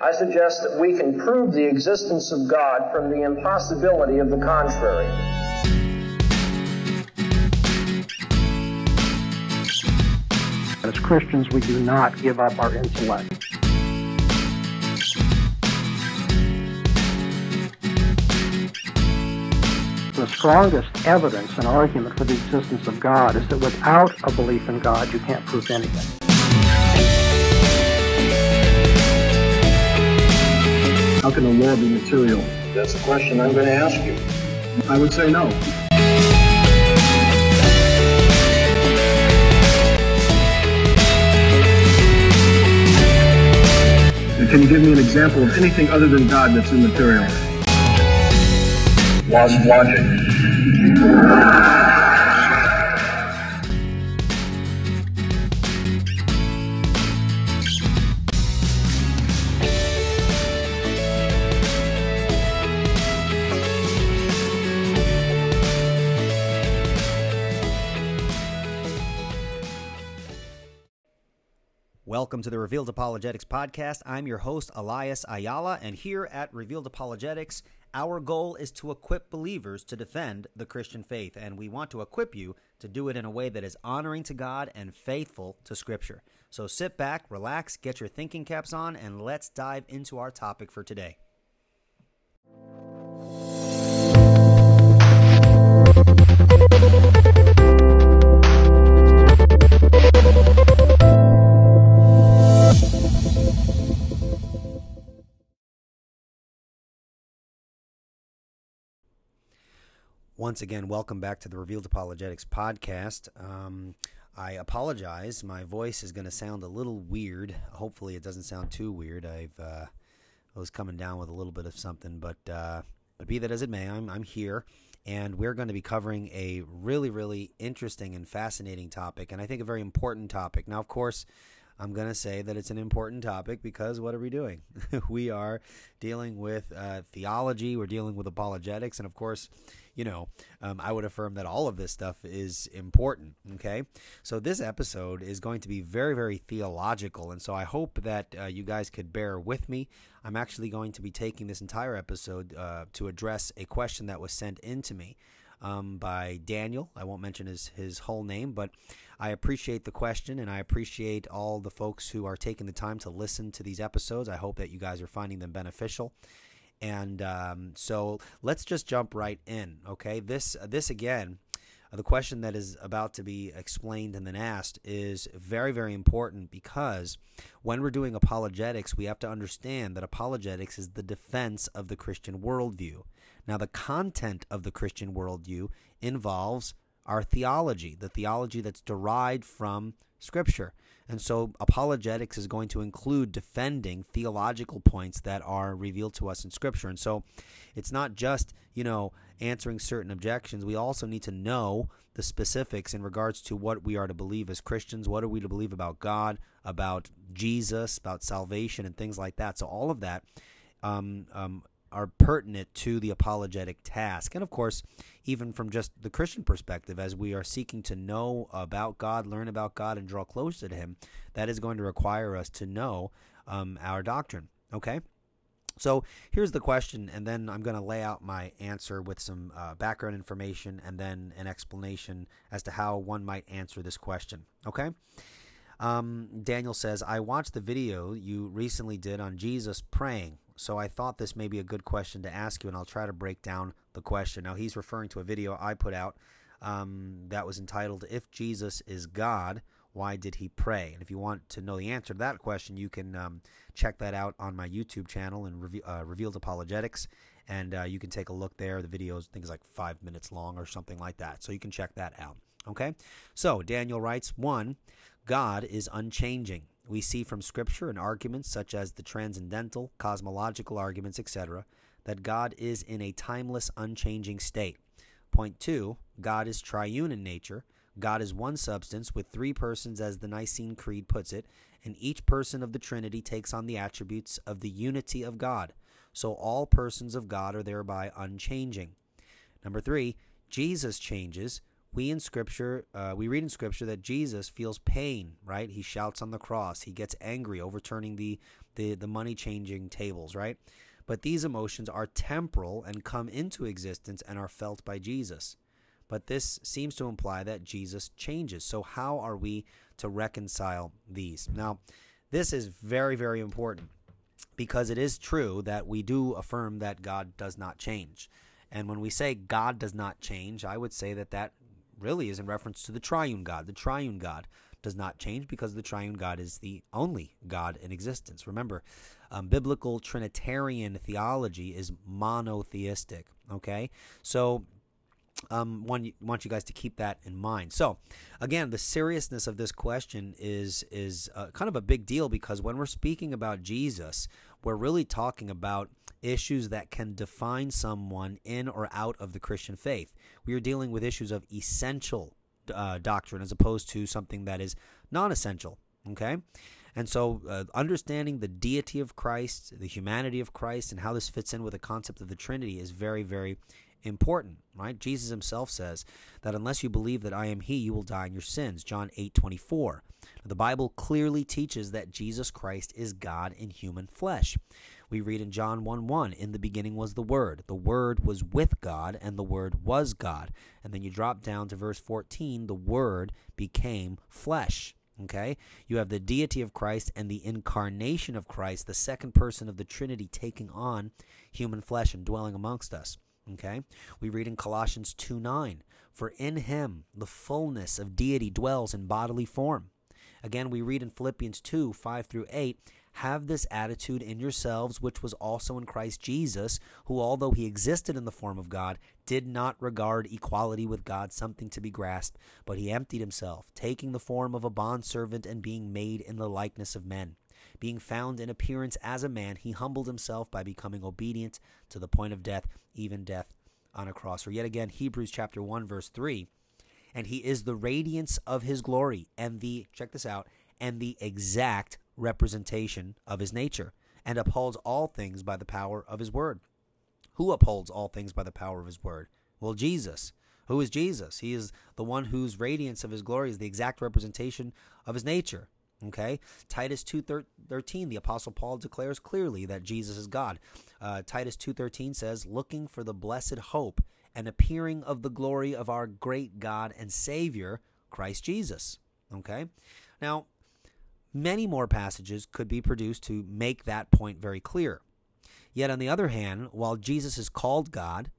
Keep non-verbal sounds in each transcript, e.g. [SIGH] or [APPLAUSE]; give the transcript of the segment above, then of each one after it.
I suggest that we can prove the existence of God from the impossibility of the contrary. As Christians, we do not give up our intellect. The strongest evidence and argument for the existence of God is that without a belief in God, you can't prove anything. How can the law be material? That's a question I'm going to ask you. I would say no. Can you give me an example of anything other than God that's immaterial? Of logic. Welcome to the Revealed Apologetics Podcast. I'm your host, Elias Ayala, and here at Revealed Apologetics, our goal is to equip believers to defend the Christian faith, and we want to equip you to do it in a way that is honoring to God and faithful to Scripture. So sit back, relax, get your thinking caps on, and let's dive into our topic for today. Once again, welcome back to the Revealed Apologetics podcast. Um, I apologize. My voice is going to sound a little weird. Hopefully, it doesn't sound too weird. I've uh, I was coming down with a little bit of something, but uh, but be that as it may, I'm I'm here, and we're going to be covering a really really interesting and fascinating topic, and I think a very important topic. Now, of course. I'm going to say that it's an important topic because what are we doing? [LAUGHS] we are dealing with uh, theology, we're dealing with apologetics, and of course, you know, um, I would affirm that all of this stuff is important. Okay. So this episode is going to be very, very theological. And so I hope that uh, you guys could bear with me. I'm actually going to be taking this entire episode uh, to address a question that was sent in to me. Um, by Daniel. I won't mention his, his whole name, but I appreciate the question and I appreciate all the folks who are taking the time to listen to these episodes. I hope that you guys are finding them beneficial. And um, so let's just jump right in. Okay, this this again, uh, the question that is about to be explained and then asked is very very important because when we're doing apologetics, we have to understand that apologetics is the defense of the Christian worldview. Now, the content of the Christian worldview involves our theology, the theology that's derived from Scripture. And so apologetics is going to include defending theological points that are revealed to us in Scripture. And so it's not just, you know, answering certain objections. We also need to know the specifics in regards to what we are to believe as Christians. What are we to believe about God, about Jesus, about salvation, and things like that. So all of that um, um, are pertinent to the apologetic task. And of course, even from just the Christian perspective, as we are seeking to know about God, learn about God, and draw closer to Him, that is going to require us to know um, our doctrine. Okay? So here's the question, and then I'm going to lay out my answer with some uh, background information and then an explanation as to how one might answer this question. Okay? Um, Daniel says, I watched the video you recently did on Jesus praying. So I thought this may be a good question to ask you, and I'll try to break down the question. Now, he's referring to a video I put out um, that was entitled, If Jesus is God, Why Did He Pray? And if you want to know the answer to that question, you can um, check that out on my YouTube channel and Reve- uh, Revealed Apologetics. And uh, you can take a look there. The video is, I think, is like five minutes long or something like that. So you can check that out. Okay? So Daniel writes, one, God is unchanging. We see from Scripture and arguments such as the transcendental, cosmological arguments, etc., that God is in a timeless, unchanging state. Point two God is triune in nature. God is one substance with three persons, as the Nicene Creed puts it, and each person of the Trinity takes on the attributes of the unity of God. So all persons of God are thereby unchanging. Number three, Jesus changes we in Scripture, uh, we read in Scripture that Jesus feels pain, right? He shouts on the cross. He gets angry, overturning the, the, the money changing tables, right? But these emotions are temporal and come into existence and are felt by Jesus. But this seems to imply that Jesus changes. So, how are we to reconcile these? Now, this is very, very important because it is true that we do affirm that God does not change. And when we say God does not change, I would say that that really is in reference to the triune God. The triune God does not change because the triune God is the only God in existence. Remember, um, biblical Trinitarian theology is monotheistic. Okay? So um, want want you guys to keep that in mind. So, again, the seriousness of this question is is uh, kind of a big deal because when we're speaking about Jesus, we're really talking about issues that can define someone in or out of the Christian faith. We are dealing with issues of essential uh, doctrine as opposed to something that is non-essential. Okay. And so, uh, understanding the deity of Christ, the humanity of Christ, and how this fits in with the concept of the Trinity is very, very important, right? Jesus himself says that unless you believe that I am he, you will die in your sins. John 8:24. The Bible clearly teaches that Jesus Christ is God in human flesh. We read in John 1 1, in the beginning was the Word. The Word was with God, and the Word was God. And then you drop down to verse 14, the Word became flesh. Okay? You have the deity of Christ and the incarnation of Christ, the second person of the Trinity taking on human flesh and dwelling amongst us. Okay? We read in Colossians 2 9, For in him the fullness of deity dwells in bodily form. Again, we read in Philippians 2 5 through 8, Have this attitude in yourselves, which was also in Christ Jesus, who, although he existed in the form of God, did not regard equality with God something to be grasped, but he emptied himself, taking the form of a bondservant and being made in the likeness of men. Being found in appearance as a man, he humbled himself by becoming obedient to the point of death, even death on a cross. Or yet again, Hebrews chapter 1, verse 3. And he is the radiance of his glory and the, check this out, and the exact representation of his nature, and upholds all things by the power of his word. Who upholds all things by the power of his word? Well, Jesus. Who is Jesus? He is the one whose radiance of his glory is the exact representation of his nature. Okay, Titus two thirteen, the apostle Paul declares clearly that Jesus is God. Uh, Titus two thirteen says, "Looking for the blessed hope and appearing of the glory of our great God and Savior Christ Jesus." Okay, now many more passages could be produced to make that point very clear. Yet on the other hand, while Jesus is called God,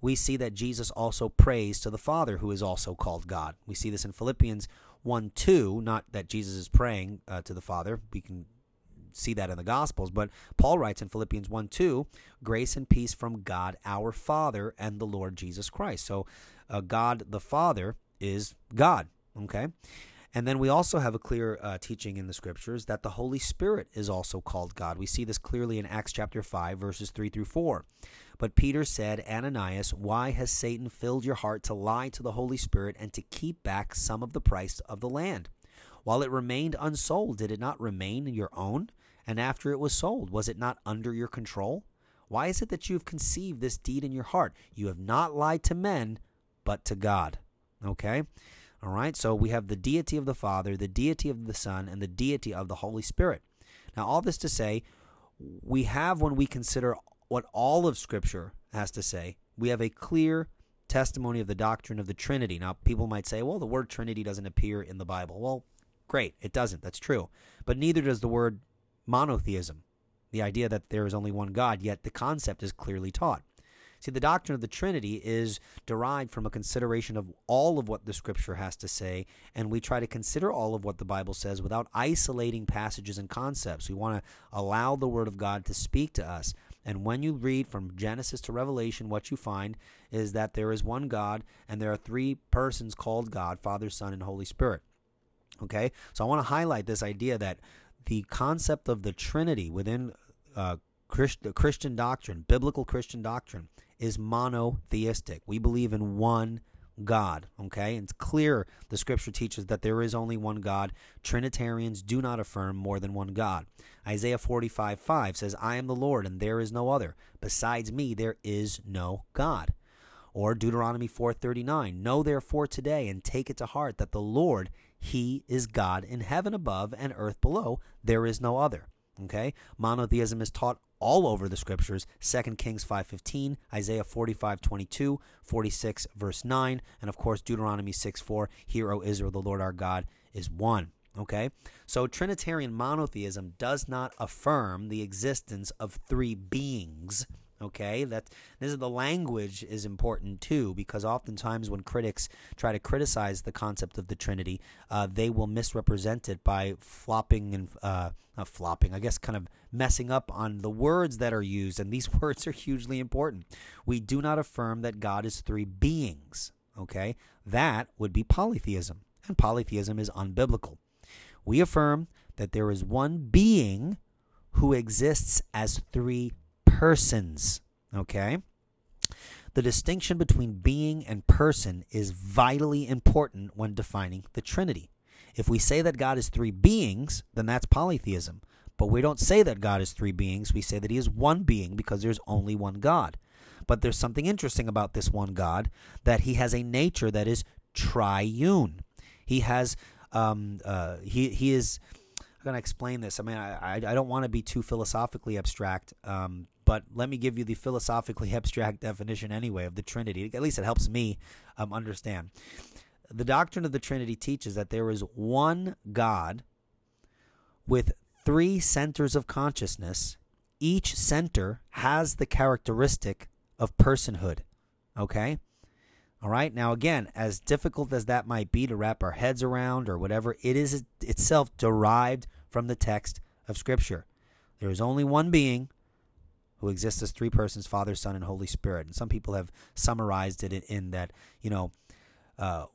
we see that Jesus also prays to the Father, who is also called God. We see this in Philippians 1 2, not that Jesus is praying uh, to the Father. We can see that in the Gospels, but Paul writes in Philippians 1 2, grace and peace from God our Father and the Lord Jesus Christ. So, uh, God the Father is God, okay? And then we also have a clear uh, teaching in the scriptures that the Holy Spirit is also called God. We see this clearly in Acts chapter 5, verses 3 through 4. But Peter said, Ananias, why has Satan filled your heart to lie to the Holy Spirit and to keep back some of the price of the land? While it remained unsold, did it not remain your own? And after it was sold, was it not under your control? Why is it that you have conceived this deed in your heart? You have not lied to men, but to God. Okay? All right? So we have the deity of the Father, the deity of the Son, and the deity of the Holy Spirit. Now, all this to say, we have, when we consider what all of Scripture has to say. We have a clear testimony of the doctrine of the Trinity. Now, people might say, well, the word Trinity doesn't appear in the Bible. Well, great, it doesn't. That's true. But neither does the word monotheism, the idea that there is only one God, yet the concept is clearly taught. See, the doctrine of the Trinity is derived from a consideration of all of what the Scripture has to say, and we try to consider all of what the Bible says without isolating passages and concepts. We want to allow the Word of God to speak to us. And when you read from Genesis to Revelation, what you find is that there is one God and there are three persons called God Father, Son, and Holy Spirit. Okay? So I want to highlight this idea that the concept of the Trinity within uh, Christ- Christian doctrine, biblical Christian doctrine, is monotheistic. We believe in one God. Okay, it's clear the scripture teaches that there is only one God. Trinitarians do not affirm more than one God. Isaiah 45 5 says, I am the Lord, and there is no other. Besides me, there is no God. Or Deuteronomy 4:39, "Know therefore today and take it to heart that the Lord, he is God in heaven above and earth below, there is no other." Okay? Monotheism is taught all over the scriptures. 2 kings 5.15 isaiah 45.22 46 verse 9 and of course deuteronomy 6.4 hear o israel the lord our god is one. Okay? So trinitarian monotheism does not affirm the existence of three beings okay? That this is the language is important too because oftentimes when critics try to criticize the concept of the trinity uh, they will misrepresent it by flopping and uh, flopping i guess kind of messing up on the words that are used and these [LAUGHS] words are hugely important. We do not affirm that god is three beings okay? That would be polytheism and polytheism is unbiblical. We affirm that there is one being who exists as three persons. Okay? The distinction between being and person is vitally important when defining the Trinity. If we say that God is three beings, then that's polytheism. But we don't say that God is three beings. We say that He is one being because there's only one God. But there's something interesting about this one God that He has a nature that is triune. He has, um, uh, he, he is, going to explain this. I mean, I, I, I don't want to be too philosophically abstract, um, but let me give you the philosophically [LAUGHS] abstract definition anyway of the Trinity. At least it helps me um, understand. The doctrine of the Trinity teaches that there is one God with three centers of consciousness. Each center has the characteristic of personhood. Okay? All right. Now, again, as difficult as that might be to wrap our heads around or whatever, it is itself derived from the text of Scripture. There is only one being who exists as three persons Father, Son, and Holy Spirit. And some people have summarized it in, that, you know, uh,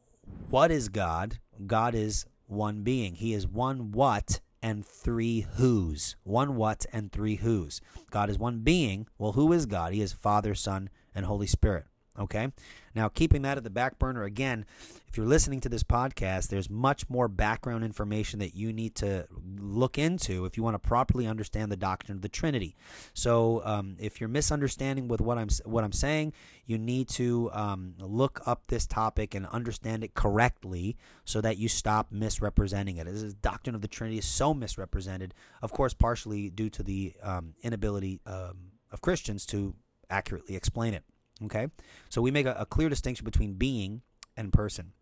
what is God? God is one being. He is one what and three who's. One what and three who's. God is one being. Well, who is God? He is Father, Son, and Holy Spirit. Okay? Now, keeping that at the back burner, again, if you're listening to this podcast, there's much more background information that you need to look into if you want to properly understand the doctrine of the Trinity. So, um, if you're misunderstanding with what I'm what I'm saying, you need to um, look up this topic and understand it correctly, so that you stop misrepresenting it. This doctrine of the Trinity is so misrepresented, of course, partially due to the um, inability um, of Christians to accurately explain it. Okay? So we make a, a clear distinction between being and person.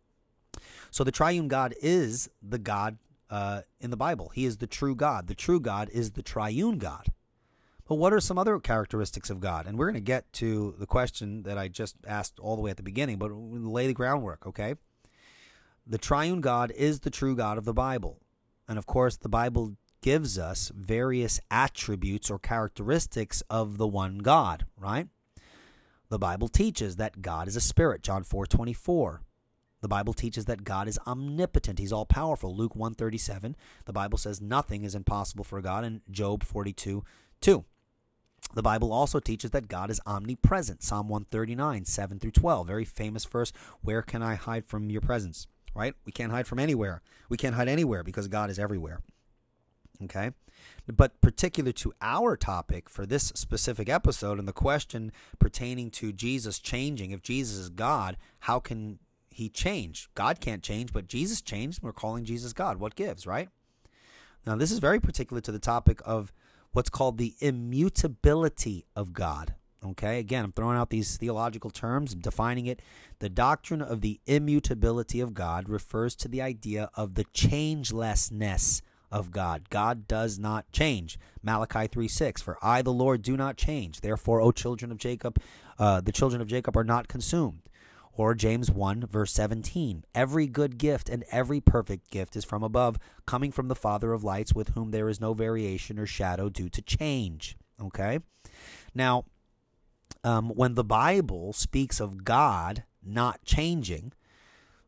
So the triune God is the God uh, in the Bible. He is the true God. The true God is the triune God. But what are some other characteristics of God? And we're going to get to the question that I just asked all the way at the beginning, but lay the groundwork, okay? The triune God is the true God of the Bible. And of course, the Bible gives us various attributes or characteristics of the one God, right? The Bible teaches that God is a spirit, John 4:24. The Bible teaches that God is omnipotent. He's all powerful. Luke 137. The Bible says nothing is impossible for God in Job 42 2. The Bible also teaches that God is omnipresent. Psalm 139, 7 through 12. Very famous verse. Where can I hide from your presence? Right? We can't hide from anywhere. We can't hide anywhere because God is everywhere. Okay? But particular to our topic for this specific episode and the question pertaining to Jesus changing, if Jesus is God, how can he change? God can't change, but Jesus changed. We're calling Jesus God. What gives, right? Now, this is very particular to the topic of what's called the immutability of God. Okay, again, I'm throwing out these theological terms, defining it. The doctrine of the immutability of God refers to the idea of the changelessness of God. God does not change. Malachi 3 6. For I, the Lord, do not change. Therefore, O children of Jacob, uh, the children of Jacob are not consumed. Or James 1, verse 17. Every good gift and every perfect gift is from above, coming from the Father of lights, with whom there is no variation or shadow due to change. Okay? Now, um, when the Bible speaks of God not changing,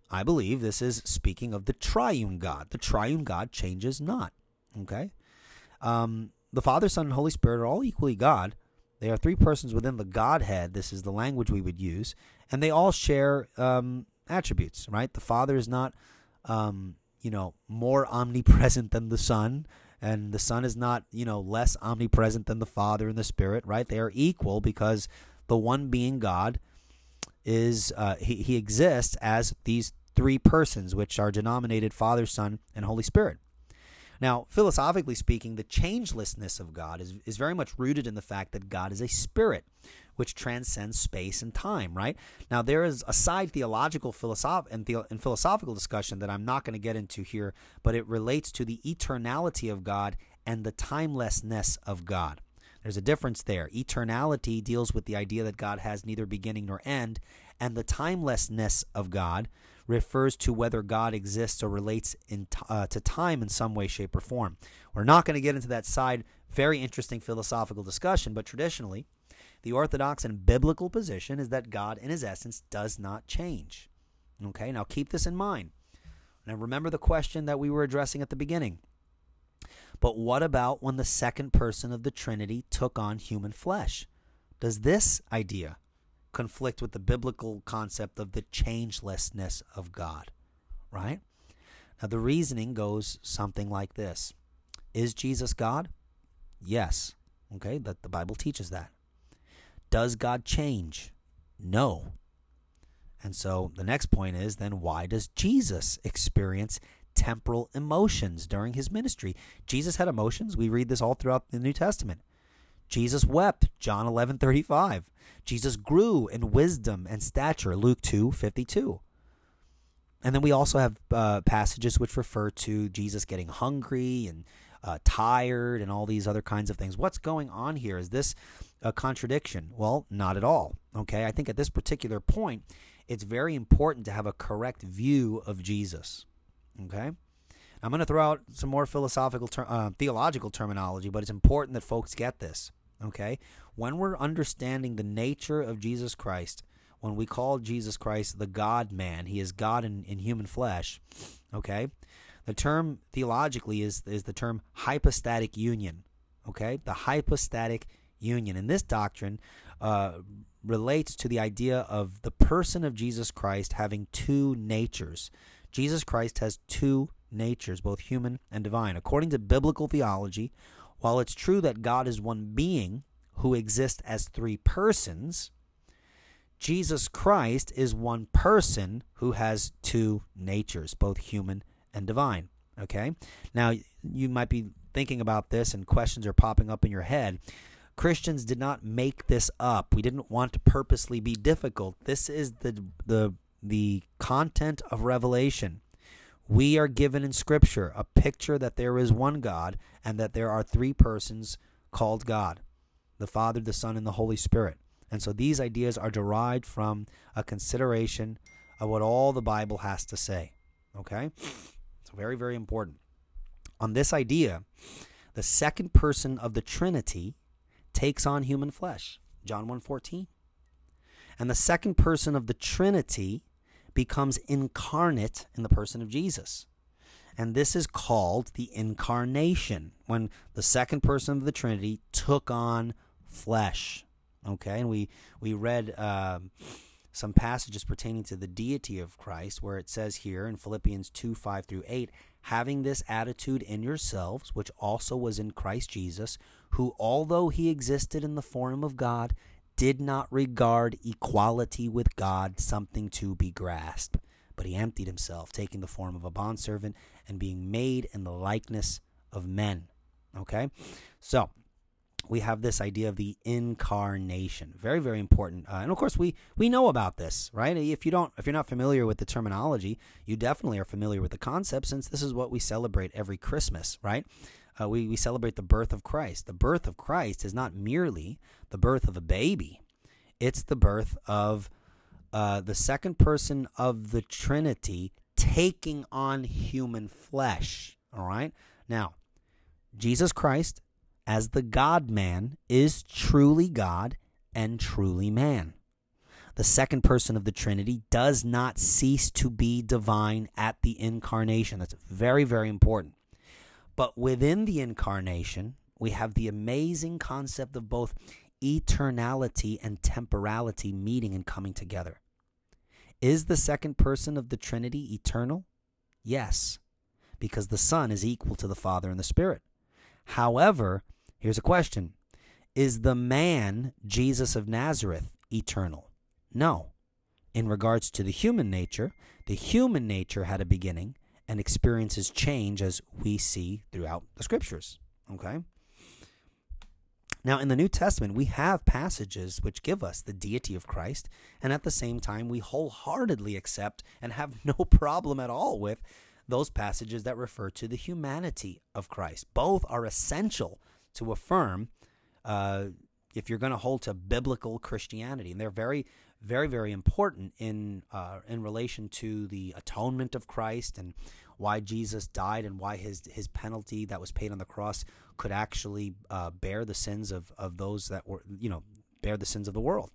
I believe this is speaking of the triune God. The triune God changes not. Okay? Um, the Father, Son, and Holy Spirit are all equally God. They are three persons within the Godhead. This is the language we would use. And they all share um, attributes, right? The Father is not, um, you know, more omnipresent than the Son. And the Son is not, you know, less omnipresent than the Father and the Spirit, right? They are equal because the one being God is uh, he, he exists as these three persons, which are denominated Father, Son, and Holy Spirit. Now, philosophically speaking, the changelessness of God is, is very much rooted in the fact that God is a spirit which transcends space and time, right? Now, there is a side theological philosoph- and, the- and philosophical discussion that I'm not going to get into here, but it relates to the eternality of God and the timelessness of God. There's a difference there. Eternality deals with the idea that God has neither beginning nor end, and the timelessness of God refers to whether God exists or relates in uh, to time in some way, shape, or form. We're not going to get into that side. Very interesting philosophical discussion, but traditionally, the orthodox and biblical position is that God, in his essence, does not change. Okay, now keep this in mind. Now remember the question that we were addressing at the beginning. But what about when the second person of the Trinity took on human flesh? Does this idea conflict with the biblical concept of the changelessness of God, right? Now, the reasoning goes something like this Is Jesus God? Yes. Okay, that the Bible teaches that. Does God change? No. And so the next point is then why does Jesus experience temporal emotions during his ministry? Jesus had emotions. We read this all throughout the New Testament. Jesus wept, John 11:35. Jesus grew in wisdom and stature, Luke 2:52. And then we also have uh, passages which refer to Jesus getting hungry and uh, tired and all these other kinds of things. What's going on here? Is this a contradiction? Well, not at all. Okay, I think at this particular point, it's very important to have a correct view of Jesus. Okay, I'm going to throw out some more philosophical, ter- uh, theological terminology, but it's important that folks get this. Okay? When we're understanding the nature of Jesus Christ, when we call Jesus Christ the God man, he is God in, in human flesh. Okay? The term theologically is, is the term hypostatic union. Okay? The hypostatic union. And this doctrine uh, relates to the idea of the person of Jesus Christ having two natures. Jesus Christ has two natures, both human and divine. According to biblical theology, while it's true that God is one being who exists as three persons, Jesus Christ is one person who has two natures, both human and divine. Okay? Now, you might be thinking about this and questions are popping up in your head. Christians did not make this up. We didn't want to purposely be difficult. This is the the the content of revelation. We are given in Scripture a picture that there is one God and that there are three persons called God the Father, the Son, and the Holy Spirit. And so these ideas are derived from a consideration of what all the Bible has to say. Okay? So very, very important. On this idea, the second person of the Trinity takes on human flesh. John 1:14. And the second person of the Trinity becomes incarnate in the person of Jesus. And this is called the incarnation, when the second person of the Trinity took on flesh. Okay, and we we read um, some passages pertaining to the deity of Christ, where it says here in Philippians two five through eight, having this attitude in yourselves, which also was in Christ Jesus, who although he existed in the form of God, did not regard equality with God something to be grasped, but he emptied himself, taking the form of a bondservant and being made in the likeness of men. Okay? So, we have this idea of the incarnation very very important uh, and of course we we know about this right if you don't if you're not familiar with the terminology you definitely are familiar with the concept since this is what we celebrate every christmas right uh, we, we celebrate the birth of christ the birth of christ is not merely the birth of a baby it's the birth of uh, the second person of the trinity taking on human flesh all right now jesus christ as the God man is truly God and truly man. The second person of the Trinity does not cease to be divine at the incarnation. That's very, very important. But within the incarnation, we have the amazing concept of both eternality and temporality meeting and coming together. Is the second person of the Trinity eternal? Yes, because the Son is equal to the Father and the Spirit. However, Here's a question Is the man, Jesus of Nazareth, eternal? No. in regards to the human nature, the human nature had a beginning and experiences change as we see throughout the scriptures. Okay? Now, in the New Testament, we have passages which give us the deity of Christ, and at the same time, we wholeheartedly accept and have [LAUGHS] no problem at all with those passages that refer to the humanity of Christ. Both are essential to affirm uh, if you're going to hold to biblical Christianity, and they're very, very, very important in uh, in relation to the atonement of Christ and why Jesus died and why his his penalty that was paid on the cross could actually uh, bear the sins of of those that were you know bear the sins of the world.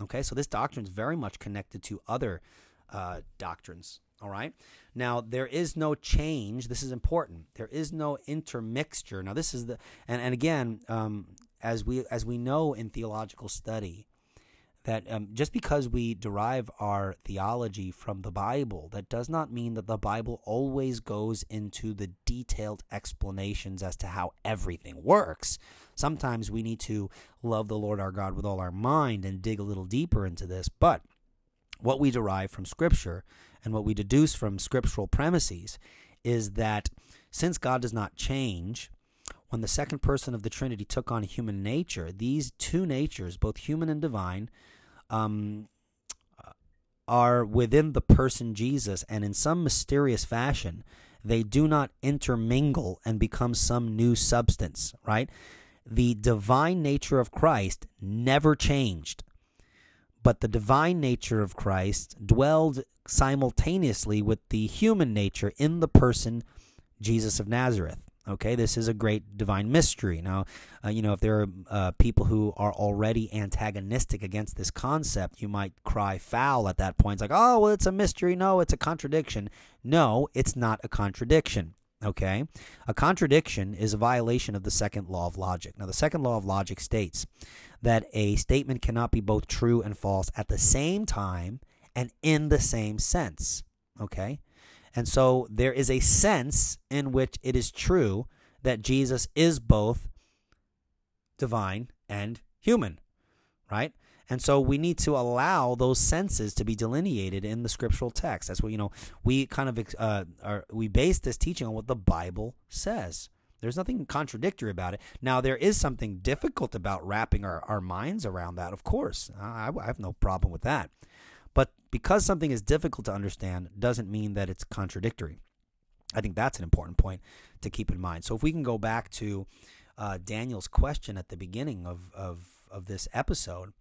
Okay, so this doctrine is very much connected to other uh, doctrines. All right. Now there is no change. This is important. There is no intermixture. Now this is the and and again, um, as we as we know in theological study, that um, just because we derive our theology from the Bible, that does not mean that the Bible always goes into the detailed explanations as to how everything works. Sometimes we need to love the Lord our God with all our mind and dig a little deeper into this. But what we derive from Scripture and what we deduce from scriptural premises is that since God does not change, when the second person of the Trinity took on human nature, these two natures, both human and divine, um, are within the person Jesus, and in some mysterious fashion, they do not intermingle and become some new substance, right? The divine nature of Christ never changed, but the divine nature of Christ dwelled simultaneously with the human nature in the person Jesus of Nazareth. Okay, this is a great divine mystery. Now, uh, you know, if there are uh, people who are already antagonistic against this concept, you might cry foul at that point. It's like, oh, well, it's a mystery. No, it's a contradiction. No, it's not a contradiction. Okay, a contradiction is a violation of the second law of logic. Now, the second law of logic states that a statement cannot be both true and false at the same time and in the same sense. Okay, and so there is a sense in which it is true that Jesus is both divine and human, right? And so we need to allow those senses to be delineated in the scriptural text. That's what, you know, we kind of, uh, are, we base this teaching on what the Bible says. There's nothing contradictory about it. Now, there is something difficult about wrapping our, our minds around that, of course. I, I have no problem with that. Because something is difficult to understand doesn't mean that it's contradictory. I think that's an important point to keep in mind. So if we can go back to uh, Daniel's question at the beginning of, of, of this episode,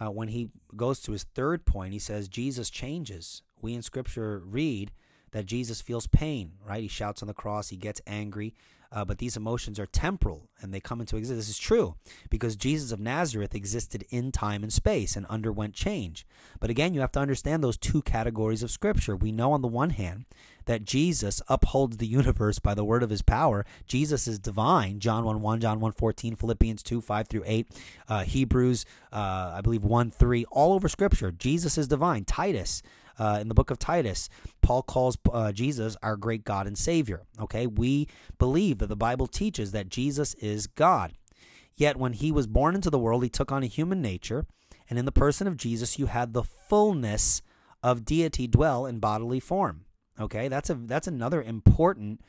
uh, when he goes to his third point, he says, Jesus changes. We in Scripture read that Jesus feels pain, right? He shouts on the cross, he gets angry, uh, but these emotions are temporal and they come into existence. This is true because Jesus of Nazareth existed in time and space and underwent change. But again, you have to understand those two categories of Scripture. We know on the one hand that Jesus upholds the universe by the word of his power. Jesus is divine. John 1 1, John 1 14, Philippians 2 5 through 8, uh, Hebrews, uh, I believe 1 3, all over Scripture. Jesus is divine. Titus, uh, in the book of Titus, Paul calls uh, Jesus our great God and Savior. Okay, we believe that the Bible teaches that Jesus is God. Yet when he was born into the world, he took on a human nature, and in the person of Jesus, you had the fullness of deity dwell in bodily form. Okay, that's a that's another important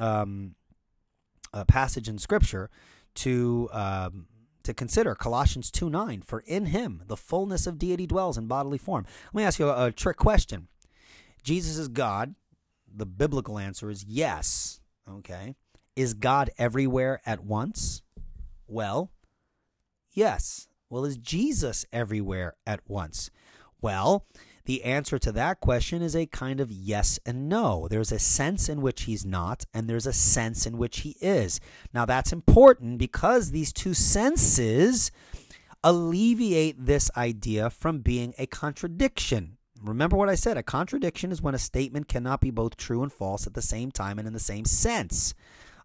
um, uh, passage in Scripture to um, to consider Colossians 2 9. For in him the fullness of deity dwells in bodily form. Let me ask you a, a trick question. Jesus is God. The biblical answer is yes. Okay. Is God everywhere at once? Well, yes. Well, is Jesus everywhere at once? Well, the answer to that question is a kind of yes and no. There's a sense in which he's not, and there's a sense in which he is. Now, that's important because these two senses alleviate this idea from being a contradiction. Remember what I said a contradiction is when a statement cannot be both true and false at the same time and in the same sense.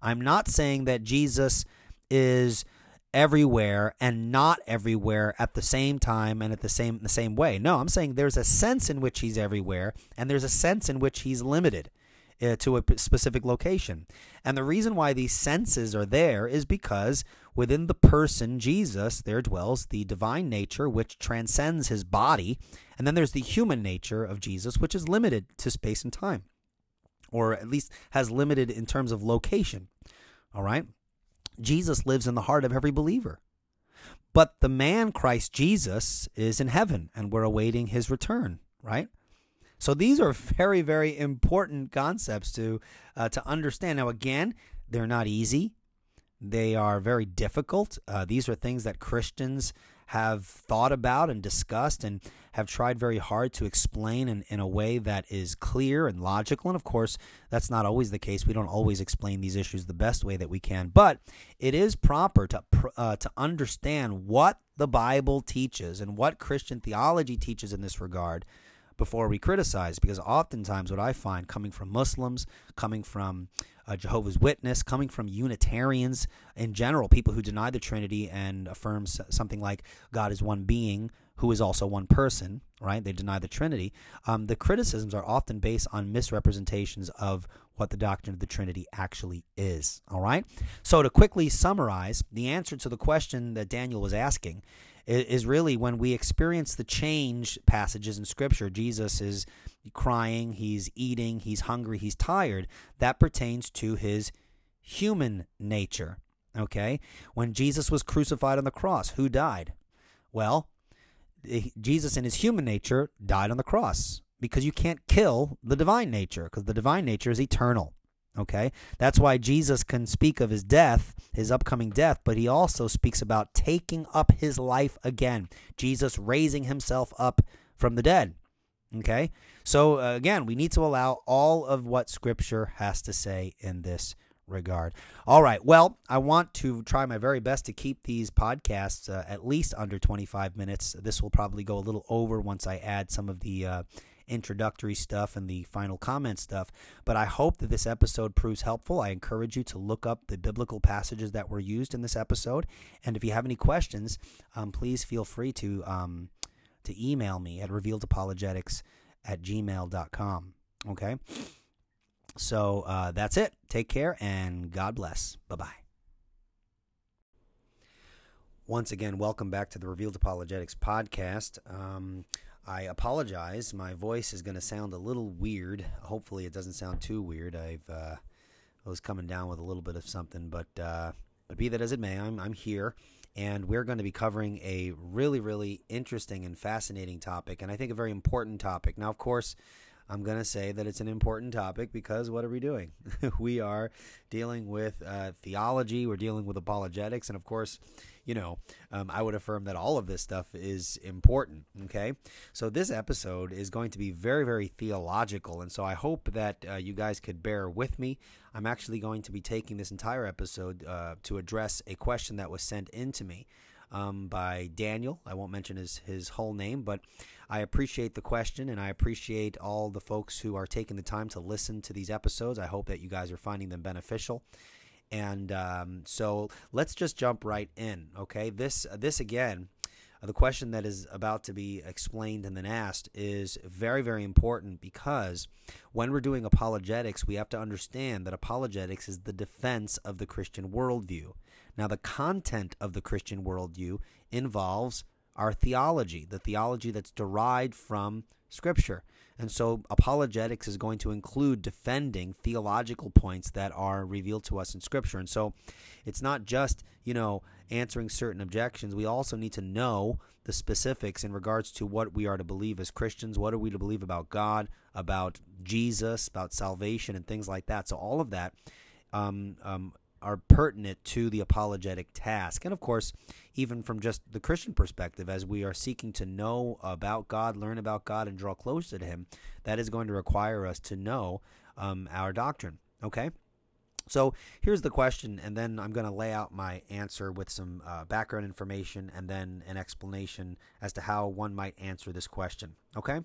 I'm not saying that Jesus is everywhere and not everywhere at the same time and at the same the same way. No, I'm saying there's a sense in which he's everywhere and there's a sense in which he's limited uh, to a specific location. And the reason why these senses are there is because within the person Jesus, there dwells the divine nature which transcends his body, and then there's the human nature of Jesus, which is limited to space and time, or at least has limited in terms of location. All right? Jesus lives in the heart of every believer. But the man Christ Jesus is in heaven, and we're awaiting his return, right? So these are very, very important concepts to uh, to understand. Now, again, they're not easy. They are very difficult. Uh, these are things that Christians have thought about and discussed and have tried very hard to explain in, in a way that is clear and logical. And of course, that's not always the case. We don't always explain these issues the best way that we can. But it is proper to, uh, to understand what the Bible teaches and what Christian theology teaches in this regard before we criticize. Because oftentimes, what I find coming from Muslims, coming from uh, Jehovah's Witness, coming from Unitarians in general, people who deny the Trinity and affirm something like God is one being who is also one person, right? They deny the Trinity. Um, the criticisms are often based on misrepresentations of what the doctrine of the Trinity actually is, all right? So, to quickly summarize, the answer to the question that Daniel was asking is really when we experience the change passages in Scripture. Jesus is crying, he's eating, he's hungry, he's tired. That pertains to his human nature. Okay? When Jesus was crucified on the cross, who died? Well, Jesus in his human nature died on the cross because you can't kill the divine nature because the divine nature is eternal. Okay? That's why Jesus can speak of his death, his upcoming death, but he also speaks about taking up his life again. Jesus raising himself up from the dead. Okay? So, uh, again, we need to allow all of what Scripture has to say in this regard. All right. Well, I want to try my very best to keep these podcasts uh, at least under 25 minutes. This will probably go a little over once I add some of the uh, introductory stuff and the final comment stuff. But I hope that this episode proves helpful. I encourage you to look up the biblical passages that were used in this episode. And if you have any questions, um, please feel free to um, to email me at revealedapologetics at gmail.com. Okay? So uh, that's it. Take care and God bless. Bye bye. Once again, welcome back to the Revealed Apologetics podcast. Um, I apologize. My voice is going to sound a little weird. Hopefully, it doesn't sound too weird. I've uh, I was coming down with a little bit of something, but uh, but be that as it may, I'm I'm here, and we're going to be covering a really really interesting and fascinating topic, and I think a very important topic. Now, of course. I'm going to say that it's an important topic because what are we doing? [LAUGHS] we are dealing with uh, theology, we're dealing with apologetics, and of course, you know, um, I would affirm that all of this stuff is important. Okay. So this episode is going to be very, very theological. And so I hope that uh, you guys could bear with me. I'm actually going to be taking this entire episode uh, to address a question that was sent in to me. Um, by Daniel. I won't mention his, his whole name, but I appreciate the question and I appreciate all the folks who are taking the time to listen to these episodes. I hope that you guys are finding them beneficial. And um, so let's just jump right in. Okay, this this again, uh, the question that is about to be explained and then asked is very very important because when we're doing apologetics, we have to understand that apologetics is the defense of the Christian worldview. Now, the content of the Christian worldview involves our theology, the theology that's derived from Scripture. And so apologetics is going to include defending theological points that are revealed to us in Scripture. And so it's not just, you know, answering certain objections. We also need to know the specifics in regards to what we are to believe as Christians. What are we to believe about God, about Jesus, about salvation, and things like that. So all of that um, um, are pertinent to the apologetic task. And of course, even from just the Christian perspective, as we are seeking to know about God, learn about God, and draw closer to Him, that is going to require us to know um, our doctrine. Okay? So here's the question, and then I'm going to lay out my answer with some uh, background information and then an explanation as to how one might answer this question. Okay?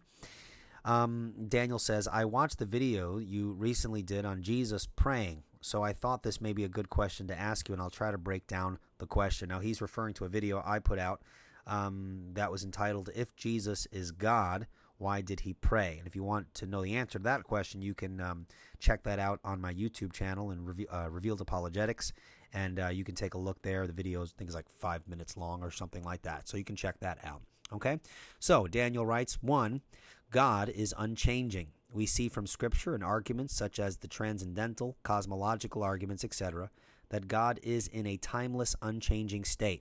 Um, Daniel says, I watched the video you recently did on Jesus praying. So I thought this may be a good question to ask you, and I'll try to break down the question. Now, he's referring to a video I put out um, that was entitled, If Jesus is God, Why Did He Pray? And if you want to know the answer to that question, you can um, check that out on my YouTube channel and uh, Revealed Apologetics. And uh, you can take a look there. The video is, I think, is like five minutes long or something like that. So you can check that out. Okay? So Daniel writes one, God is unchanging. We see from Scripture and arguments such as the transcendental, cosmological arguments, etc., that God is in a timeless, unchanging state.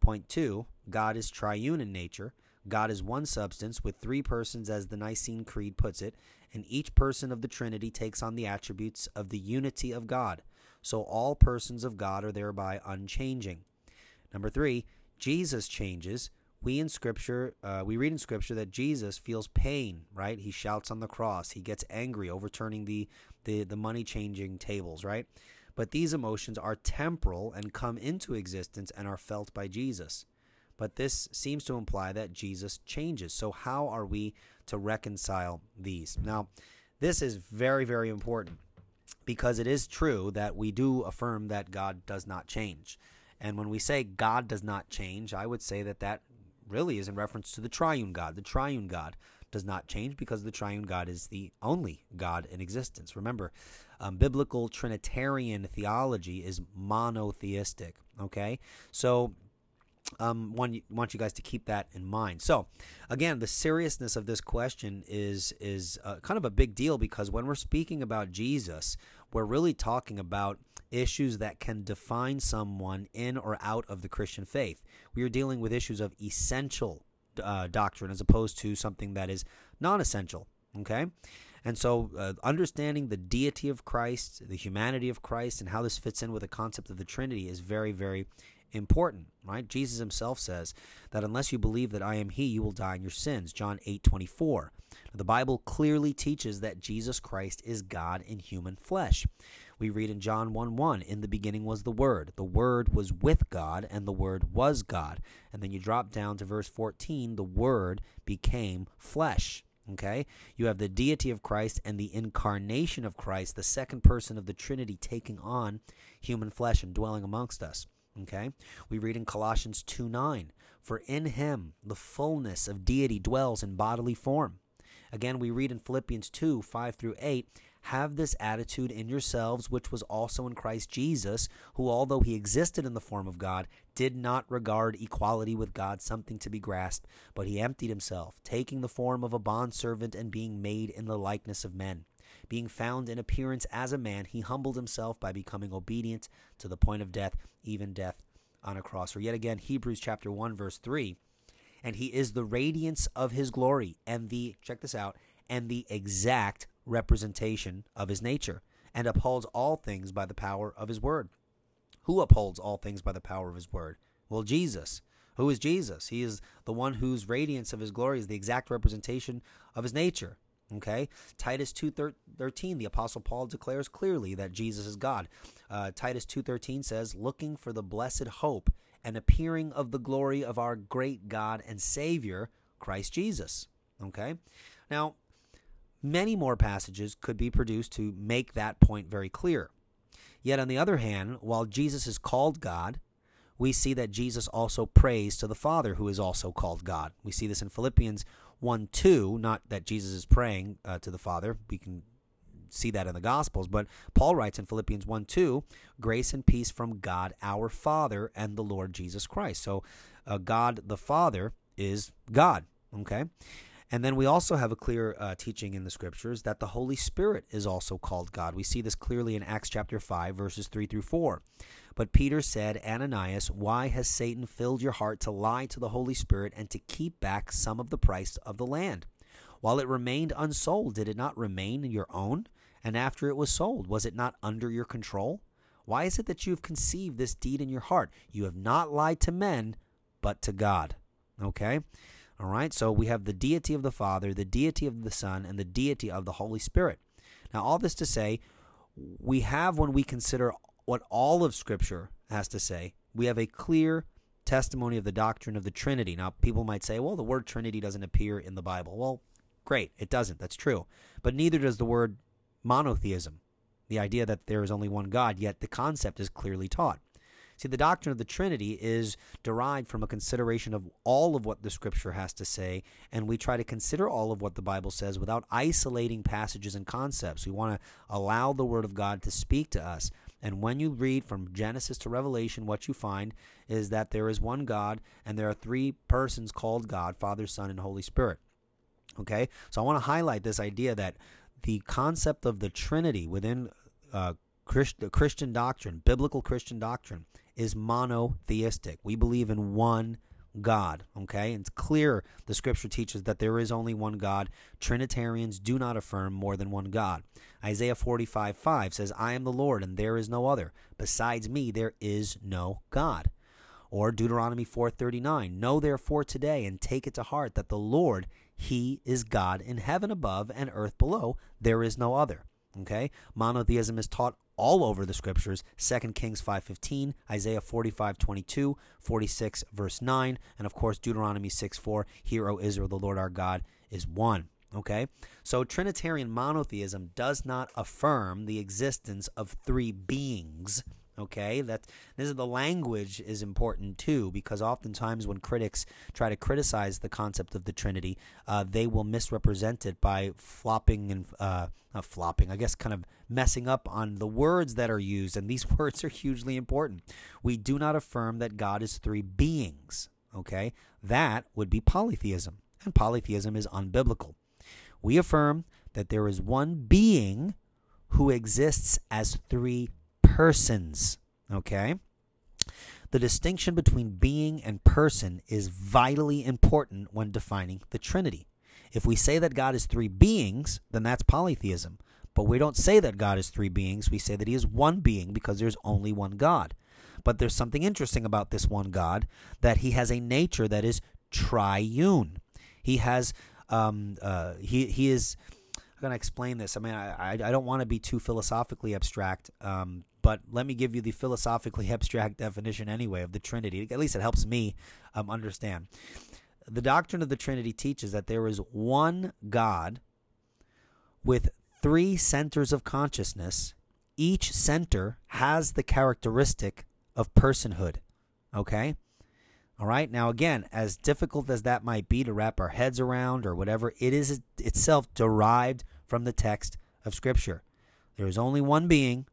Point two, God is triune in nature. God is one substance with three persons, as the Nicene Creed puts it, and each person of the Trinity takes on the attributes of the unity of God. So all persons of God are thereby unchanging. Number three, Jesus changes. We in Scripture, uh, we read in Scripture that Jesus feels pain. Right? He shouts on the cross. He gets angry, overturning the the, the money changing tables. Right? But these emotions are temporal and come into existence and are felt by Jesus. But this seems to imply that Jesus changes. So, how are we to reconcile these? Now, this is very, very important because it is true that we do affirm that God does not change. And when we say God does not change, I would say that that really is in reference to the triune God. The triune God does not change because the triune God is the only God in existence. Remember, um, biblical Trinitarian theology is monotheistic. Okay, so um, want want you guys to keep that in mind. So, again, the seriousness of this question is is uh, kind of a big deal because when we're speaking about Jesus, we're really talking about issues that can define someone in or out of the Christian faith. We are dealing with issues of essential uh, doctrine as opposed to something that is non-essential. Okay. And so, uh, understanding the deity of Christ, the humanity of Christ, and how this fits in with the concept of the Trinity is very, very important, right? Jesus himself says that unless you believe that I am he, you will die in your sins. John 8:24. The Bible clearly teaches that Jesus Christ is God in human flesh. We read in John 1 1, in the beginning was the Word. The Word was with God, and the Word was God. And then you drop down to verse 14, the Word became flesh. Okay? You have the deity of Christ and the incarnation of Christ, the second person of the Trinity taking on human flesh and dwelling amongst us. Okay? We read in Colossians 2 9, for in him the fullness of deity dwells in bodily form. Again, we read in Philippians 2 5 through 8, have this attitude in yourselves, which was also in Christ Jesus, who, although he existed in the form of God, did not regard equality with God something to be grasped, but he emptied himself, taking the form of a bondservant and being made in the likeness of men. Being found in appearance as a man, he humbled himself by becoming obedient to the point of death, even death on a cross. Or yet again, Hebrews chapter 1, verse 3. And he is the radiance of his glory and the, check this out, and the exact representation of his nature, and upholds all things by the power of his word. Who upholds all things by the power of his word? Well, Jesus. Who is Jesus? He is the one whose radiance of his glory is the exact representation of his nature. Okay, Titus two thirteen, the apostle Paul declares clearly that Jesus is God. Uh, Titus two thirteen says, "Looking for the blessed hope and appearing of the glory of our great God and Savior, Christ Jesus." Okay, now many more passages could be produced to make that point very clear. Yet on the other hand, while Jesus is called God, we see that Jesus also prays to the Father, who is also called God. We see this in Philippians 1 2, not that Jesus is praying uh, to the Father. We can see that in the Gospels, but Paul writes in Philippians 1 2, grace and peace from God our Father and the Lord Jesus Christ. So, uh, God the Father is God, okay? And then we also have a clear uh, teaching in the scriptures that the Holy Spirit is also called God. We see this clearly in Acts chapter 5, verses 3 through 4. But Peter said, Ananias, why has Satan filled your heart to lie to the Holy Spirit and to keep back some of the price of the land? While it remained unsold, did it not remain your own? And after it was sold, was it not under your control? Why is it that you have conceived this deed in your heart? You have not lied to men, but to God. Okay? All right, so we have the deity of the Father, the deity of the Son, and the deity of the Holy Spirit. Now, all this to say, we have when we consider what all of Scripture has to say, we have a clear testimony of the doctrine of the Trinity. Now, people might say, well, the word Trinity doesn't appear in the Bible. Well, great, it doesn't. That's true. But neither does the word monotheism, the idea that there is only one God, yet the concept is clearly taught. See, the doctrine of the Trinity is derived from a consideration of all of what the Scripture has to say, and we try to consider all of what the Bible says without isolating passages and concepts. We want to allow the Word of God to speak to us. And when you read from Genesis to Revelation, what you find is that there is one God and there are three persons called God Father, Son, and Holy Spirit. Okay? So I want to highlight this idea that the concept of the Trinity within uh, Christ, Christian doctrine, biblical Christian doctrine, is monotheistic. We believe in one God. Okay, and it's clear the scripture teaches that there is only one God. Trinitarians do not affirm more than one God. Isaiah 45 5 says, I am the Lord, and there is no other. Besides me, there is no God. Or Deuteronomy 4:39, Know therefore today and take it to heart that the Lord, he is God in heaven above and earth below, there is no other. Okay? Monotheism is taught all over the scriptures 2 Kings 5:15, Isaiah 45:22, 46 verse 9, and of course Deuteronomy 6:4, Hear, O Israel, the Lord our God is one. Okay? So Trinitarian monotheism does not affirm the existence of three beings Okay, that this is the language is important too because oftentimes when critics try to criticize the concept of the Trinity, uh, they will misrepresent it by flopping and uh, flopping, I guess, kind of messing up on the words that are used, and these [LAUGHS] words are hugely important. We do not affirm that God is three beings. Okay, that would be polytheism, and polytheism is unbiblical. We affirm that there is one being who exists as three persons. Okay? The distinction between being and person is vitally important when defining the Trinity. If we say that God is three beings, then that's polytheism. But we don't say that God is three beings. We say that He is one being because there's only one God. But there's something interesting about this one God that He has a nature that is triune. He has, um, uh, he, he is, I'm going to explain this. I mean, I, I, I don't want to be too philosophically abstract, um, but let me give you the philosophically abstract definition anyway of the Trinity. At least it helps me um, understand. The doctrine of the Trinity teaches that there is one God with three centers of consciousness. Each center has the characteristic of personhood. Okay? All right. Now, again, as difficult as that might be to wrap our heads around or whatever, it is itself derived from the text of Scripture. There is only one being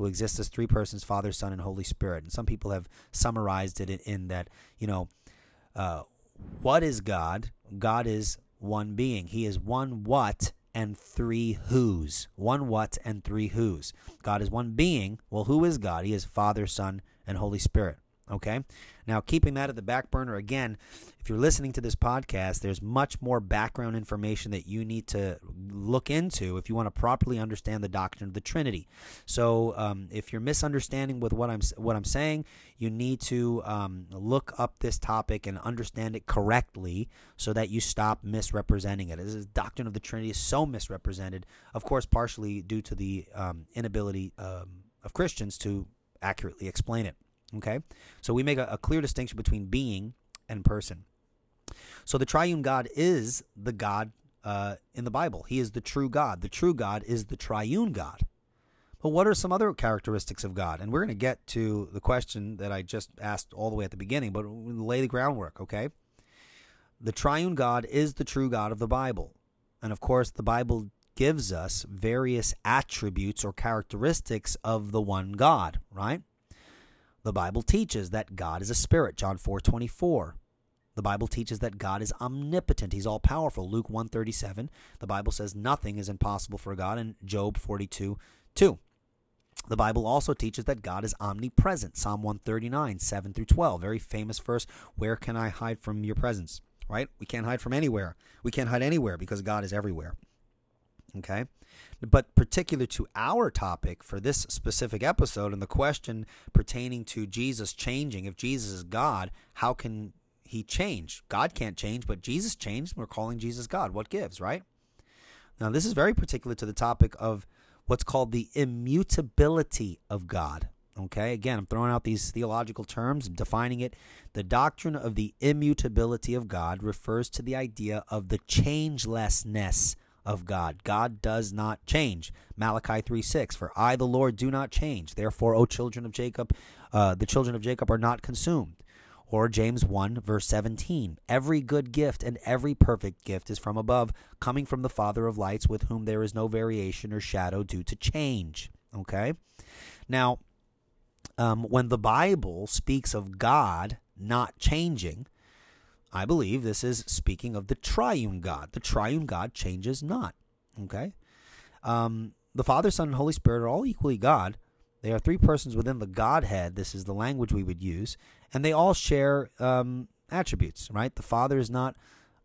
who exists as three persons Father, Son, and Holy Spirit. And some people have summarized it in, that, you know, uh, what is God? God is one being. He is one what and three who's. One what and three who's. God is one being. Well, who is God? He is Father, Son, and Holy Spirit. Okay? Now, keeping that at the back burner, again, if you're listening to this podcast, there's much more background information that you need to look into if you want to properly understand the doctrine of the Trinity. So, um, if you're misunderstanding with what I'm what I'm saying, you need to um, look up this topic and understand it correctly, so that you stop misrepresenting it. This doctrine of the Trinity is so misrepresented, of course, partially due to the um, inability um, of Christians to accurately explain it. Okay? So we make a, a clear distinction between being and person. So the triune God is the God uh, in the Bible. He is the true God. The true God is the triune God. But what are some other characteristics of God? And we're going to get to the question that I just asked all the way at the beginning, but lay the groundwork, okay? The triune God is the true God of the Bible. And of course, the Bible gives us various attributes or characteristics of the one God, right? The Bible teaches that God is a spirit, John 4:24. The Bible teaches that God is omnipotent. He's all powerful. Luke 137. The Bible says nothing is impossible for God in Job 42 2. The Bible also teaches that God is omnipresent. Psalm 139, 7 through 12. Very famous verse. Where can I hide from your presence? Right? We can't hide from anywhere. We can't hide anywhere because God is everywhere. Okay? But particular to our topic for this specific episode and the question pertaining to Jesus changing, if Jesus is God, how can he change? God can't change, but Jesus changed. We're calling Jesus God. What gives, right? Now, this is very particular to the topic of what's called the immutability of God. Okay, again, I'm throwing out these theological terms, I'm defining it. The doctrine of the immutability of God refers to the idea of the changelessness of God. God does not change. Malachi 3 6. For I, the Lord, do not change. Therefore, O children of Jacob, uh, the children of Jacob are not consumed. Or James 1, verse 17. Every good gift and every perfect gift is from above, coming from the Father of lights, with whom there is no variation or shadow due to change. Okay? Now, um, when the Bible speaks of God not changing, I believe this is speaking of the triune God. The triune God changes not. Okay? Um, the Father, Son, and Holy Spirit are all equally God. They are three persons within the Godhead. This is the language we would use. And they all share um, attributes, right? The Father is not,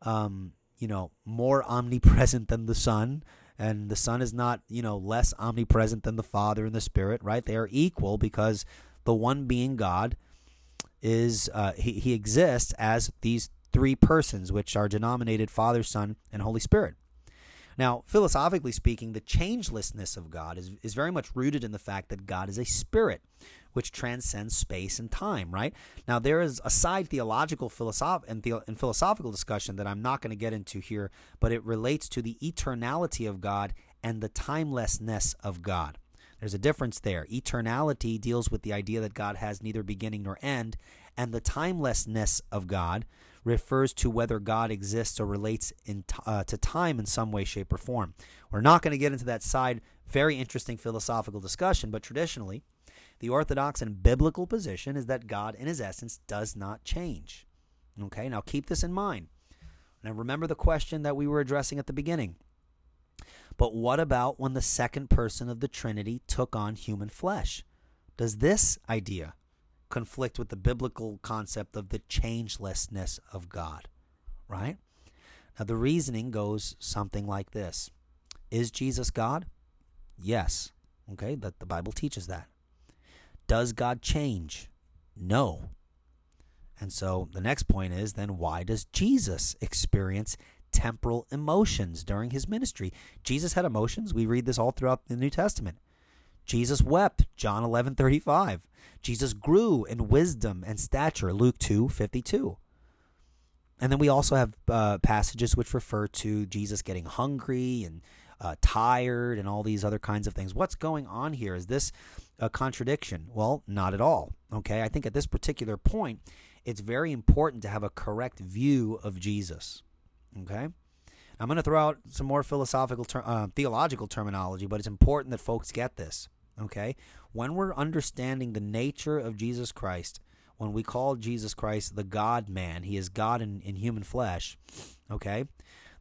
um, you know, more omnipresent than the Son. And the Son is not, you know, less omnipresent than the Father and the Spirit, right? They are equal because the one being God is, uh, he, he exists as these three persons, which are denominated Father, Son, and Holy Spirit. Now, philosophically speaking, the changelessness of God is, is very much rooted in the fact that God is a spirit which transcends space and time, right? Now, there is a side theological philosoph- and, the- and philosophical discussion that I'm not going to get into here, but it relates to the eternality of God and the timelessness of God. There's a difference there. Eternality deals with the idea that God has neither beginning nor end, and the timelessness of God refers to whether God exists or relates in uh, to time in some way, shape, or form. We're not going to get into that side. Very interesting philosophical discussion, but traditionally, the orthodox and biblical position is that God, in his essence, does not change. Okay, now keep this in mind. Now remember the question that we were addressing at the beginning. But what about when the second person of the Trinity took on human flesh? Does this idea conflict with the biblical concept of the changelessness of God? Right? Now, the reasoning goes something like this Is Jesus God? Yes. Okay, that the Bible teaches that. Does God change? No. And so the next point is then why does Jesus experience temporal emotions during his ministry? Jesus had emotions. We read this all throughout the New Testament. Jesus wept, John 11:35. Jesus grew in wisdom and stature, Luke 2:52. And then we also have uh, passages which refer to Jesus getting hungry and uh, tired and all these other kinds of things. What's going on here? Is this a contradiction? Well, not at all. Okay, I think at this particular point, it's very important to have a correct view of Jesus. Okay, I'm going to throw out some more philosophical, ter- uh, theological terminology, but it's important that folks get this. Okay, when we're understanding the nature of Jesus Christ, when we call Jesus Christ the God man, he is God in, in human flesh. Okay,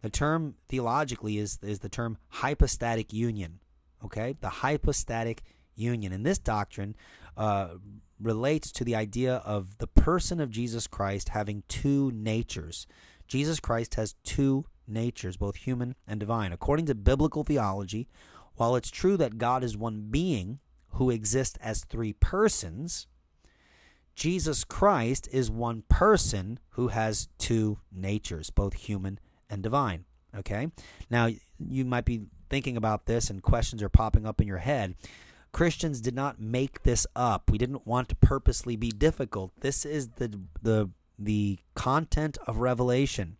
the term theologically is is the term hypostatic union. Okay, the hypostatic union, and this doctrine uh, relates to the idea of the person of Jesus Christ having two natures. Jesus Christ has two natures, both human and divine. According to biblical theology, while it's true that God is one being who exists as three persons, Jesus Christ is one person who has two natures, both human and divine. Okay? Now, you might be thinking about this and questions are popping up in your head. Christians did not make this up. We didn't want to purposely be difficult. This is the the the content of revelation.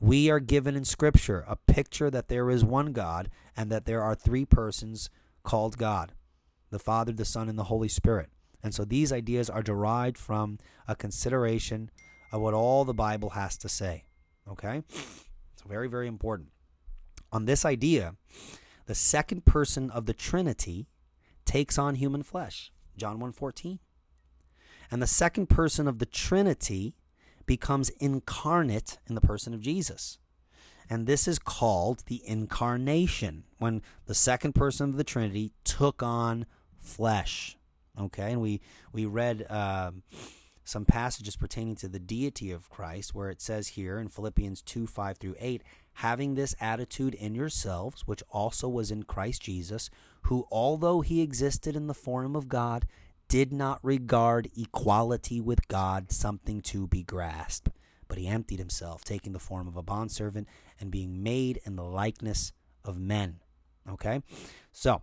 We are given in scripture a picture that there is one God and that there are three persons called God. The Father, the Son, and the Holy Spirit. And so these ideas are derived from a consideration of what all the Bible has to say. Okay? It's very, very important. On this idea, the second person of the Trinity takes on human flesh. John 1:14. And the second person of the Trinity becomes incarnate in the person of Jesus. And this is called the incarnation, when the second person of the Trinity took on flesh. Okay, and we we read uh, some passages pertaining to the deity of Christ, where it says here in Philippians two five through eight, having this attitude in yourselves, which also was in Christ Jesus, who although he existed in the form of God, did not regard equality with God something to be grasped, but he emptied himself, taking the form of a bondservant and being made in the likeness of men. Okay, so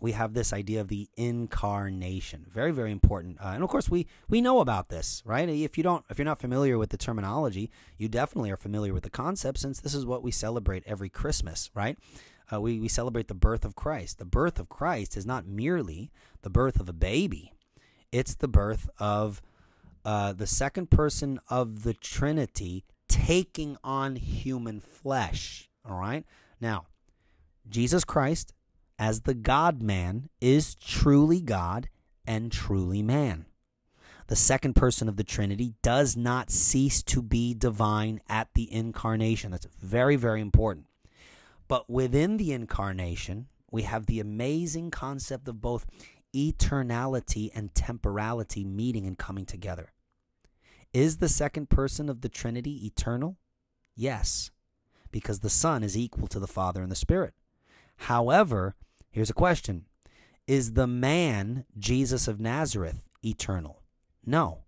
we have this idea of the incarnation. Very very important. Uh, and of course we we know about this right? If you don't if you're not familiar with the terminology you definitely are familiar with the concept since this is what we celebrate every christmas right uh, we, we celebrate the birth of christ the birth of christ is not merely the birth of a baby it's the birth of uh, the second person of the trinity taking on human flesh all right now jesus christ as the God man is truly God and truly man. The second person of the Trinity does not cease to be divine at the incarnation. That's very, very important. But within the incarnation, we have the amazing concept of both eternality and temporality meeting and coming together. Is the second person of the Trinity eternal? Yes, because the Son is equal to the Father and the Spirit. However, here's a question Is the man, Jesus of Nazareth, eternal? No.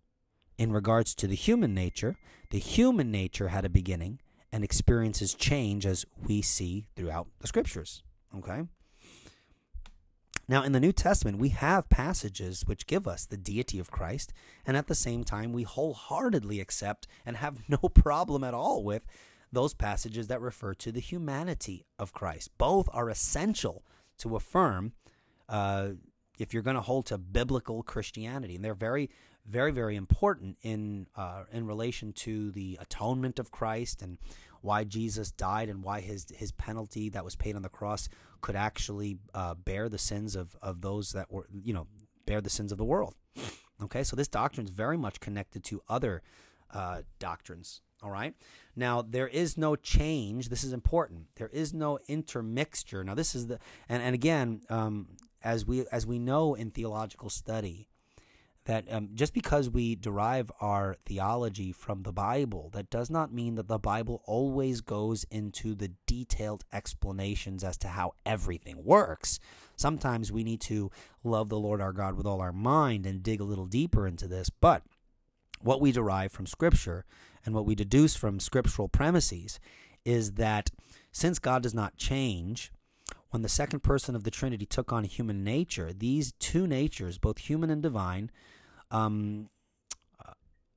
In regards to the human nature, the human nature had a beginning and experiences change as we see throughout the scriptures. Okay? Now, in the New Testament, we have passages which give us the deity of Christ, and at the same time, we wholeheartedly accept and have [LAUGHS] no problem at all with those passages that refer to the humanity of Christ. Both are essential to affirm uh, if you're going to hold to biblical Christianity, and they're very, very, very important in uh, in relation to the atonement of Christ and why Jesus died and why his his penalty that was paid on the cross could actually uh, bear the sins of of those that were you know bear the sins of the world. Okay, so this doctrine is very much connected to other uh, doctrines. All right. Now there is no change. This is important. There is no intermixture. Now this is the and and again, um, as we as we know in theological study, that um, just because we derive our theology from the Bible, that does not mean that the Bible always goes into the detailed explanations as to how everything works. Sometimes we need to love the Lord our God with all our mind and dig a little deeper into this. But what we derive from Scripture and what we deduce from scriptural premises is that since God does not change, when the second person of the Trinity took on human nature, these two natures, both human and divine, um,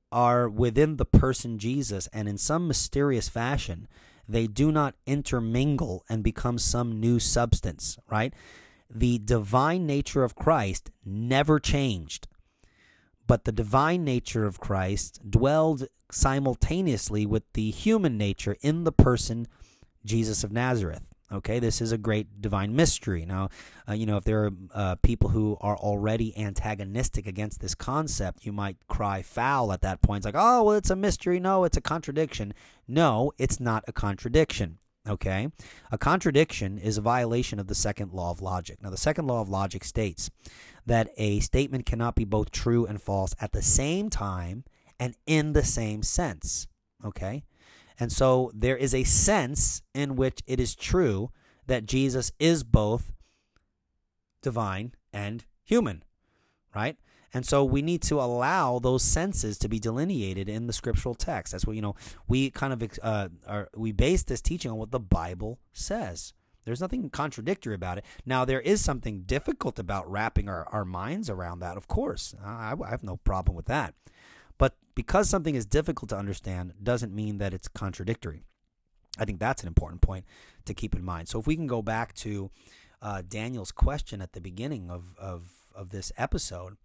are within the person Jesus, and in some mysterious fashion, they do not intermingle and become some new substance, right? The divine nature of Christ never changed, but the divine nature of Christ dwelled simultaneously with the human nature in the person Jesus of Nazareth. Okay, this is a great divine mystery. Now, uh, you know, if there are uh, people who are already antagonistic against this concept, you might cry foul at that point. It's like, oh, well, it's a mystery. No, it's a contradiction. No, it's not a contradiction. Okay, a contradiction is a violation of the second law of logic. Now, the second law of logic states that a statement cannot be both true and false at the same time and in the same sense. Okay? And so there is a sense in which it is true that Jesus is both divine and human, right? And so we need to allow those senses to be delineated in the scriptural text. That's what you know. We kind of uh, are, we base this teaching on what the Bible says. There's nothing contradictory about it. Now there is something difficult about wrapping our, our minds around that. Of course, I, I have no problem with that. But because something is difficult to understand doesn't mean that it's contradictory. I think that's an important point to keep in mind. So if we can go back to uh, Daniel's question at the beginning of, of, of this episode,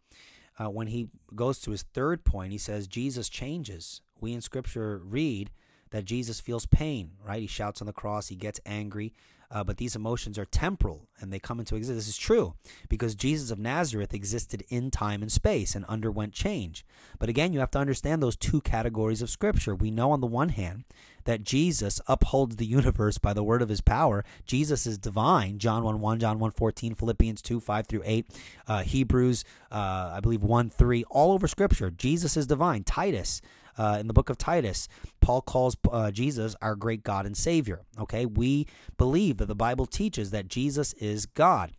uh, when he goes to his third point, he says, Jesus changes. We in Scripture read that Jesus feels pain, right? He shouts on the cross, he gets angry, uh, but these emotions are temporal and they come into existence. This is true because Jesus of Nazareth existed in time and space and underwent change. But again, you have to understand those two categories of Scripture. We know on the one hand that Jesus upholds the universe by the word of his power. Jesus is divine. John 1 1, John 1 14, Philippians 2 5 through 8, uh, Hebrews, uh, I believe 1 3, all over Scripture. Jesus is divine. Titus, uh, in the book of Titus, Paul calls uh, Jesus our great God and Savior. Okay, we believe that the Bible teaches that Jesus is God.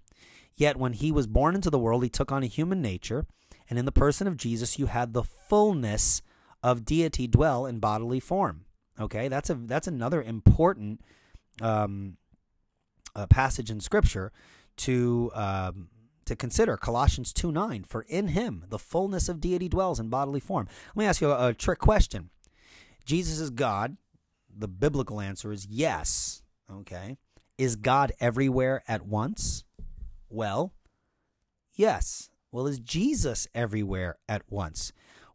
Yet when he was born into the world, he took on a human nature, and in the person of Jesus, you had the fullness of deity dwell in bodily form. Okay, that's a that's another important um, uh, passage in Scripture to um, to consider Colossians 2 9. For in him the fullness of deity dwells in bodily form. Let me ask you a, a trick question. Jesus is God. The biblical answer is yes. Okay. Is God everywhere at once? Well, yes. Well, is Jesus everywhere at once?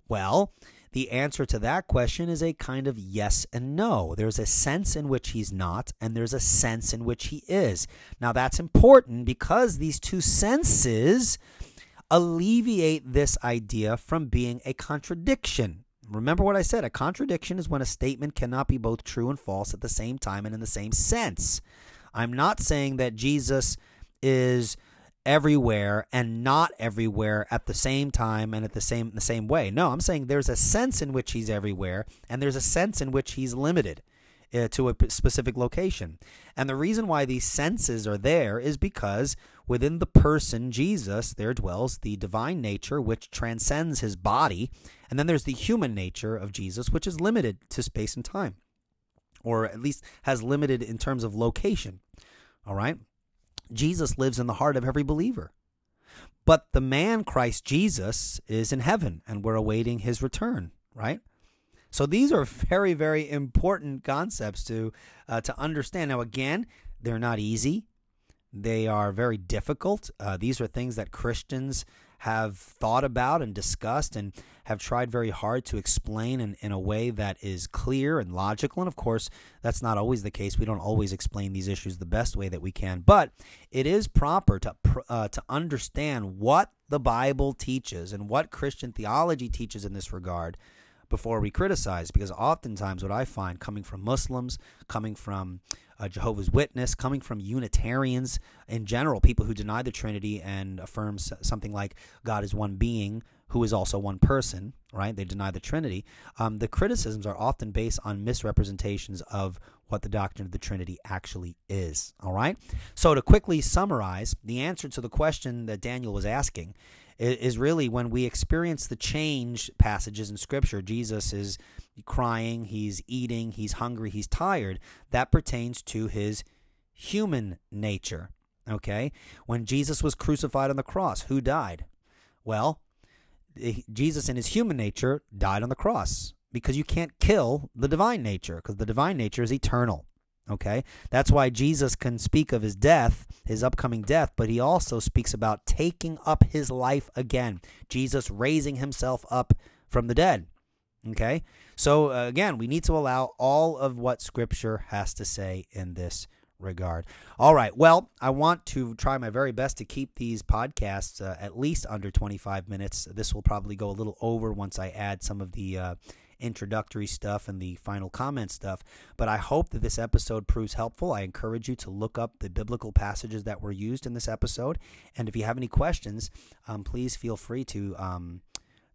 Well, the answer to that question is a kind of yes and no. There's a sense in which he's not, and there's a sense in which he is. Now, that's important because these two senses alleviate this idea from being a contradiction. Remember what I said a contradiction is when a statement cannot be both true and false at the same time and in the same sense. I'm not saying that Jesus is everywhere and not everywhere at the same time and at the same the same way. No, I'm saying there's a sense in which he's everywhere and there's a sense in which he's limited uh, to a specific location. And the reason why these senses are there is because within the person Jesus there dwells the divine nature which transcends his body, and then there's the human nature of Jesus which is limited to space and time or at least has limited in terms of location. All right? Jesus lives in the heart of every believer. But the man Christ Jesus is in heaven and we're awaiting his return, right? So these are very very important concepts to uh, to understand. Now again, they're not easy. They are very difficult. Uh, these are things that Christians have thought about and discussed and have tried very hard to explain in, in a way that is clear and logical. And of course, that's not always the case. We don't always explain these issues the best way that we can. But it is proper to, uh, to understand what the Bible teaches and what Christian theology teaches in this regard before we criticize. Because oftentimes, what I find coming from Muslims, coming from uh, Jehovah's Witness, coming from Unitarians in general, people who deny the Trinity and affirm something like God is one being who is also one person, right? They deny the Trinity. Um, the criticisms are often based on misrepresentations of what the doctrine of the Trinity actually is, all right? So, to quickly summarize, the answer to the question that Daniel was asking is really when we experience the change passages in Scripture. Jesus is crying, he's eating, he's hungry, he's tired. That pertains to his human nature. Okay? When Jesus was crucified on the cross, who died? Well, Jesus in his human nature died on the cross because you can't kill the divine nature because the divine nature is eternal. Okay? That's why Jesus can speak of his death, his upcoming death, but he also speaks about taking up his life again. Jesus raising himself up from the dead. Okay? So, uh, again, we need to allow all of what Scripture has to say in this regard. All right. Well, I want to try my very best to keep these podcasts uh, at least under 25 minutes. This will probably go a little over once I add some of the. Uh, introductory stuff and the final comment stuff. But I hope that this episode proves helpful. I encourage you to look up the biblical passages that were used in this episode. And if you have any questions, um, please feel free to um,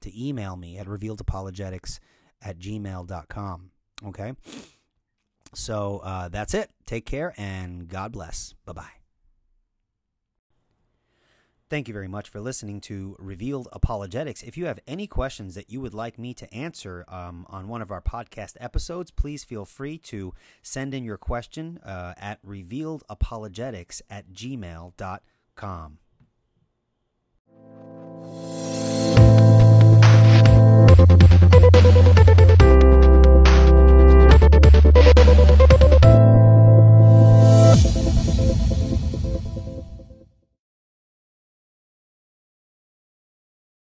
to email me at revealedapologetics at gmail.com. Okay? So uh, that's it. Take care and God bless. Bye bye. Thank you very much for listening to Revealed Apologetics. If you have any questions that you would like me to answer um, on one of our podcast episodes, please feel free to send in your question uh, at revealedapologetics at gmail.com.